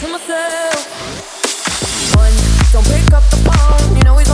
to myself. One, don't pick up the phone. You know he's